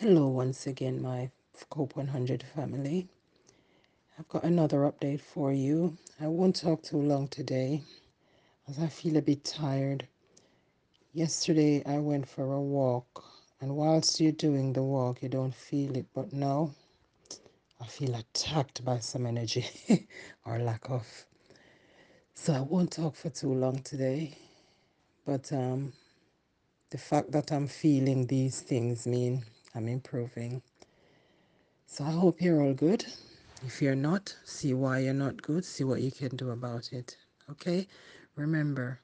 Hello, once again, my Cope 100 family. I've got another update for you. I won't talk too long today as I feel a bit tired. Yesterday, I went for a walk, and whilst you're doing the walk, you don't feel it, but now I feel attacked by some energy or lack of. So I won't talk for too long today, but um, the fact that I'm feeling these things mean I'm improving. So I hope you're all good. If you're not, see why you're not good, see what you can do about it. Okay? Remember,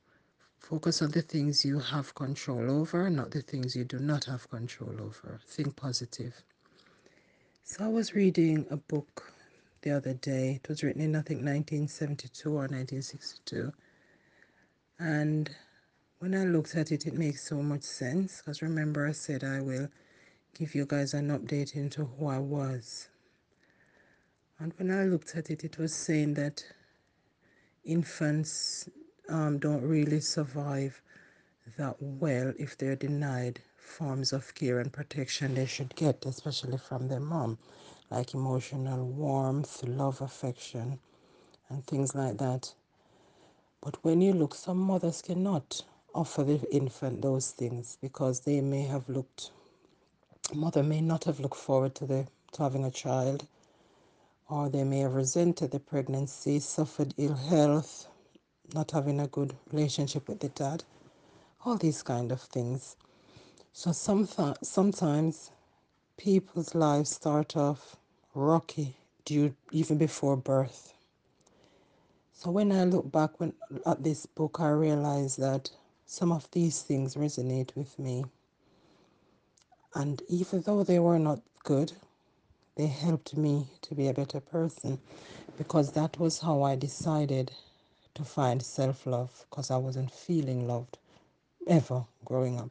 focus on the things you have control over, not the things you do not have control over. Think positive. So I was reading a book the other day. It was written in I think 1972 or 1962. And when I looked at it, it makes so much sense because remember I said I will give you guys an update into who I was. And when I looked at it, it was saying that infants um, don't really survive that well if they're denied forms of care and protection they should get, especially from their mom, like emotional warmth, love, affection, and things like that. But when you look, some mothers cannot offer the infant those things because they may have looked, mother may not have looked forward to the to having a child, or they may have resented the pregnancy, suffered ill health, not having a good relationship with the dad, all these kind of things. So some sometimes people's lives start off rocky due even before birth. So when I look back when, at this book, I realize that some of these things resonate with me. And even though they were not good, they helped me to be a better person because that was how I decided to find self love because I wasn't feeling loved ever growing up.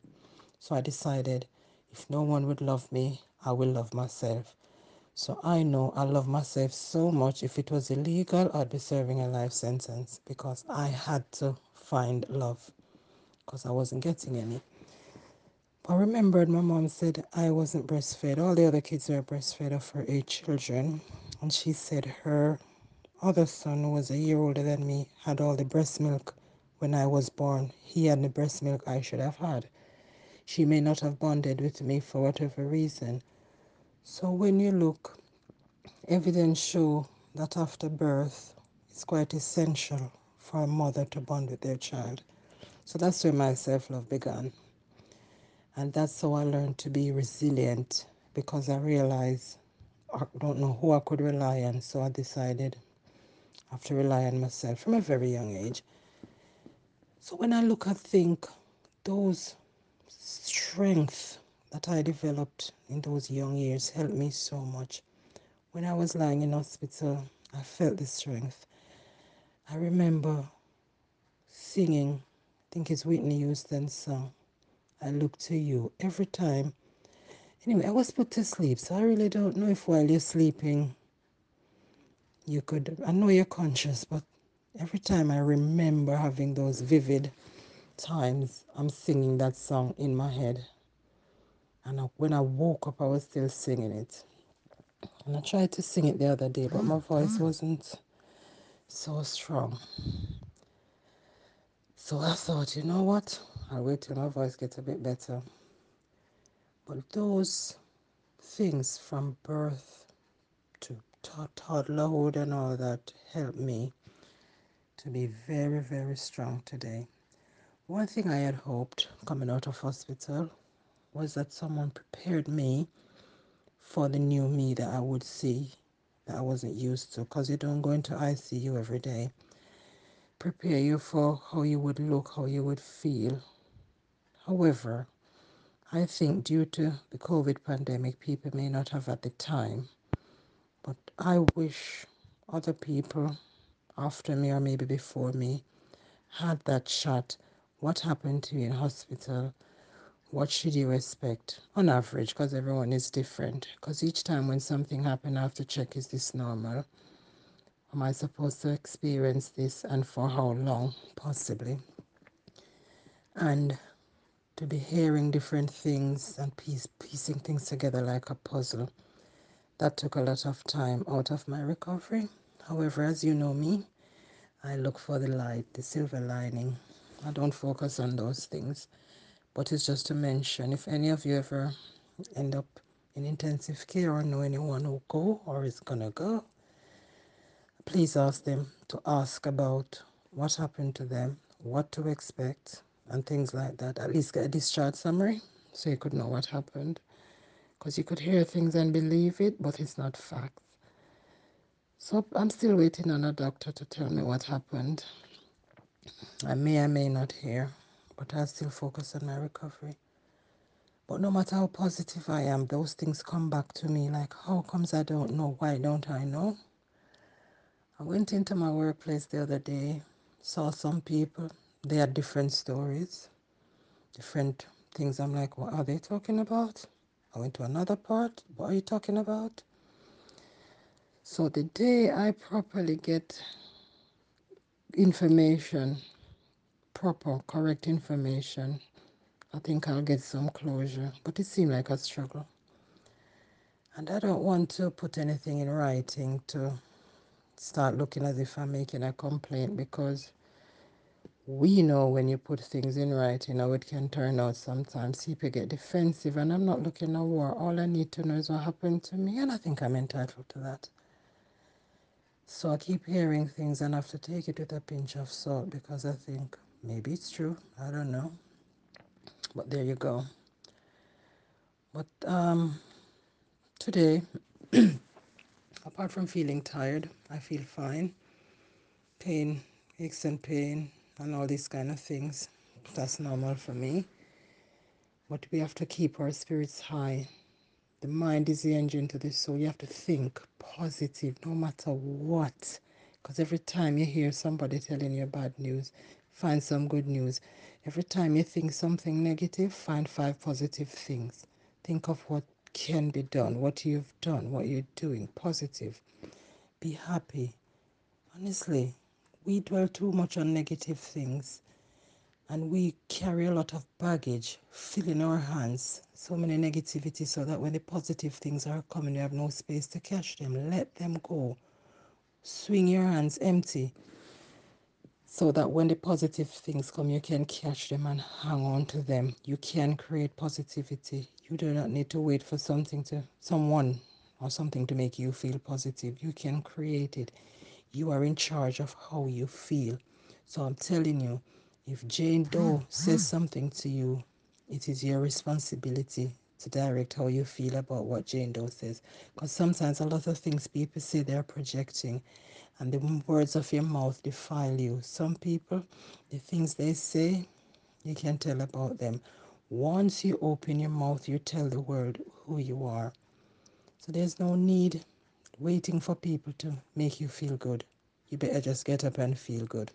So I decided if no one would love me, I will love myself. So I know I love myself so much. If it was illegal, I'd be serving a life sentence because I had to find love because I wasn't getting any. I remembered my mom said I wasn't breastfed. All the other kids were breastfed of her eight children. And she said her other son, who was a year older than me, had all the breast milk when I was born. He had the breast milk I should have had. She may not have bonded with me for whatever reason. So when you look, evidence show that after birth, it's quite essential for a mother to bond with their child. So that's where my self-love began. And that's how I learned to be resilient because I realized I don't know who I could rely on. So I decided I have to rely on myself from a very young age. So when I look at think those strength that I developed in those young years helped me so much. When I was lying in hospital, I felt the strength. I remember singing, I think it's Whitney Houston's song, I Look to You, every time. Anyway, I was put to sleep, so I really don't know if while you're sleeping, you could, I know you're conscious, but every time I remember having those vivid times, I'm singing that song in my head. And I, when I woke up, I was still singing it. And I tried to sing it the other day, but my voice wasn't so strong. So I thought, you know what? I'll wait till my voice gets a bit better. But those things from birth to toddlerhood and all that helped me to be very, very strong today. One thing I had hoped coming out of hospital was that someone prepared me for the new me that I would see that I wasn't used to because you don't go into ICU every day. Prepare you for how you would look, how you would feel. However, I think due to the COVID pandemic, people may not have at the time. But I wish other people after me or maybe before me had that shot. What happened to you in hospital? What should you expect on average? Because everyone is different. Because each time when something happened, I have to check is this normal? Am I supposed to experience this and for how long, possibly? And to be hearing different things and piece, piecing things together like a puzzle. That took a lot of time out of my recovery. However, as you know me, I look for the light, the silver lining. I don't focus on those things. But it's just to mention if any of you ever end up in intensive care or know anyone who go or is gonna go, please ask them to ask about what happened to them, what to expect, and things like that. At least get a discharge summary so you could know what happened. Because you could hear things and believe it, but it's not fact. So I'm still waiting on a doctor to tell me what happened. I may or may not hear, but I still focus on my recovery. But no matter how positive I am, those things come back to me like, how comes I don't know? Why don't I know? I went into my workplace the other day, saw some people, they had different stories, different things. I'm like, what are they talking about? I went to another part, what are you talking about? So the day I properly get information, proper, correct information, I think I'll get some closure. But it seemed like a struggle. And I don't want to put anything in writing to start looking as if I'm making a complaint because we know when you put things in writing how it can turn out sometimes. People get defensive, and I'm not looking at war. All I need to know is what happened to me, and I think I'm entitled to that. So I keep hearing things and I have to take it with a pinch of salt because I think maybe it's true. I don't know. But there you go. But um, today, apart from feeling tired, I feel fine. Pain, aches and pain, and all these kind of things. That's normal for me. But we have to keep our spirits high. The mind is the engine to the soul. You have to think positive no matter what. Because every time you hear somebody telling you bad news, find some good news. Every time you think something negative, find five positive things. Think of what can be done, what you've done, what you're doing. Positive. Be happy. Honestly, we dwell too much on negative things and we carry a lot of baggage filling our hands so many negativity so that when the positive things are coming you have no space to catch them. Let them go. Swing your hands empty so that when the positive things come you can catch them and hang on to them. You can create positivity. You do not need to wait for something to someone or something to make you feel positive. You can create it you are in charge of how you feel so i'm telling you if Jane Doe says something to you, it is your responsibility to direct how you feel about what Jane Doe says. Because sometimes a lot of things people say they're projecting, and the words of your mouth defile you. Some people, the things they say, you can tell about them. Once you open your mouth, you tell the world who you are. So there's no need waiting for people to make you feel good. You better just get up and feel good.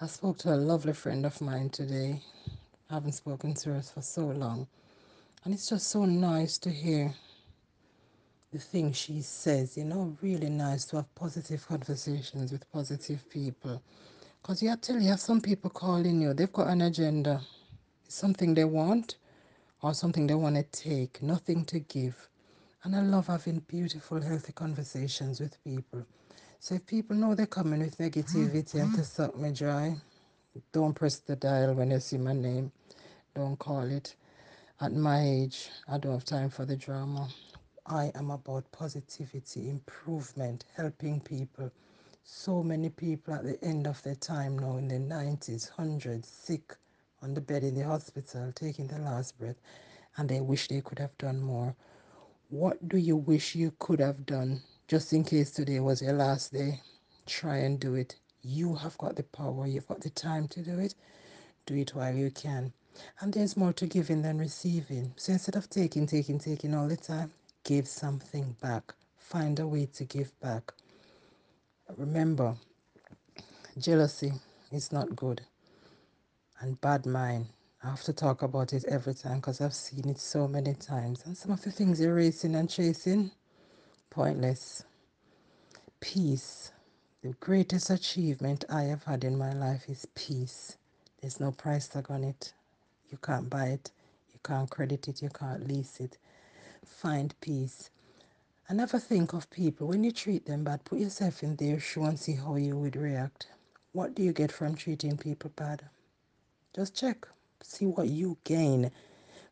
I spoke to a lovely friend of mine today. I haven't spoken to her for so long. And it's just so nice to hear the things she says, you know, really nice to have positive conversations with positive people. Because you have to you have some people calling you, they've got an agenda. It's something they want or something they want to take, nothing to give. And I love having beautiful, healthy conversations with people. So if people know they're coming with negativity and to suck me dry, don't press the dial when you see my name. Don't call it. At my age, I don't have time for the drama. I am about positivity, improvement, helping people. So many people at the end of their time now in their 90s, hundreds, sick on the bed in the hospital, taking their last breath, and they wish they could have done more. What do you wish you could have done just in case today was your last day? Try and do it. You have got the power, you've got the time to do it. Do it while you can. And there's more to giving than receiving. So instead of taking, taking, taking all the time, give something back. Find a way to give back. Remember, jealousy is not good. And bad mind, I have to talk about it every time because I've seen it so many times. And some of the things you're racing and chasing, pointless. Peace. The greatest achievement I have had in my life is peace. There's no price tag on it. You can't buy it, you can't credit it, you can't lease it. Find peace. And never think of people. When you treat them bad, put yourself in their shoe and see how you would react. What do you get from treating people bad? Just check. See what you gain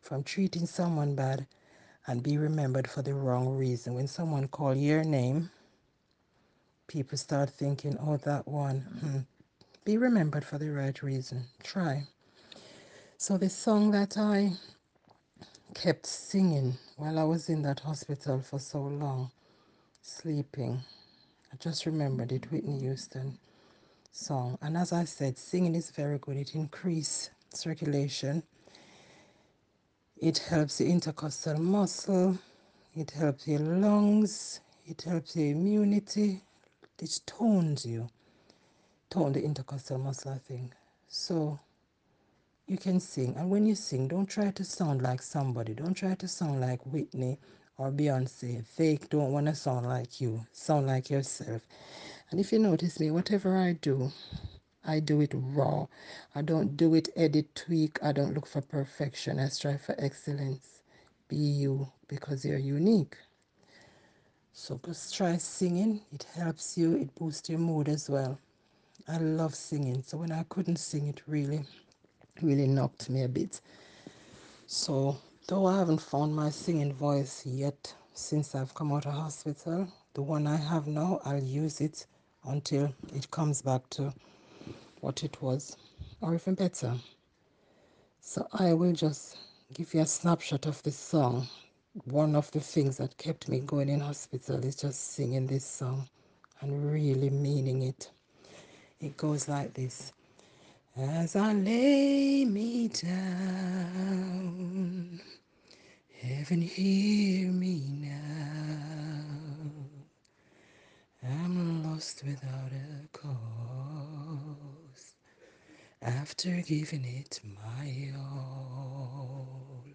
from treating someone bad and be remembered for the wrong reason. When someone call your name, people start thinking, oh, that one. Hmm. Be remembered for the right reason. Try. So the song that I kept singing while I was in that hospital for so long, sleeping, I just remembered it, Whitney Houston song. And as I said, singing is very good. It increases circulation. It helps the intercostal muscle. It helps your lungs. It helps your immunity. It tones you. Tone the intercostal muscle, I think. So you can sing. And when you sing, don't try to sound like somebody. Don't try to sound like Whitney or Beyonce. Fake don't want to sound like you. Sound like yourself. And if you notice me, whatever I do, I do it raw. I don't do it edit, tweak. I don't look for perfection. I strive for excellence. Be you because you're unique. So just try singing. It helps you. It boosts your mood as well. I love singing. So when I couldn't sing, it really, really knocked me a bit. So though I haven't found my singing voice yet since I've come out of hospital, the one I have now, I'll use it until it comes back to what it was, or even better. So I will just give you a snapshot of this song. One of the things that kept me going in hospital is just singing this song and really meaning it. It goes like this. As I lay me down, heaven hear me now. I'm lost without a cause after giving it my all.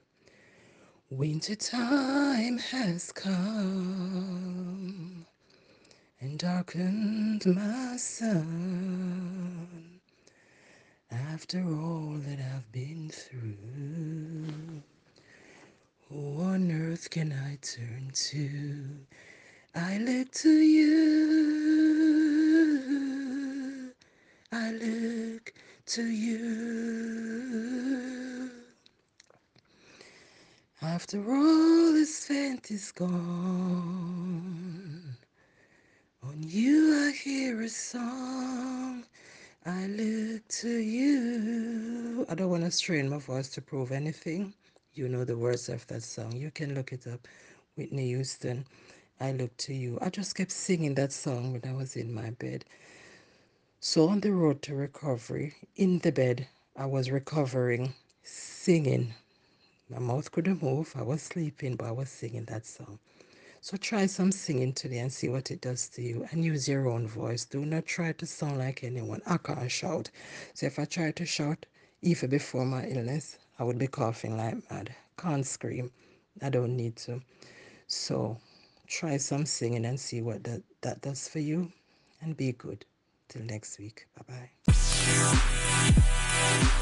Winter time has come and darkened my sun. After all that I've been through, who on earth can I turn to? I look to you. I look to you. After all is spent is gone, on you I hear a song. I look to you. I don't want to strain my voice to prove anything. You know the words of that song. You can look it up. Whitney Houston. I look to you. I just kept singing that song when I was in my bed. So on the road to recovery, in the bed, I was recovering, singing. My mouth couldn't move. I was sleeping, but I was singing that song. So try some singing today and see what it does to you and use your own voice. Do not try to sound like anyone. I can't shout. So if I try to shout, even before my illness, I would be coughing like mad. Can't scream. I don't need to. So try some singing and see what that, that does for you and be good. Till next week. Bye bye.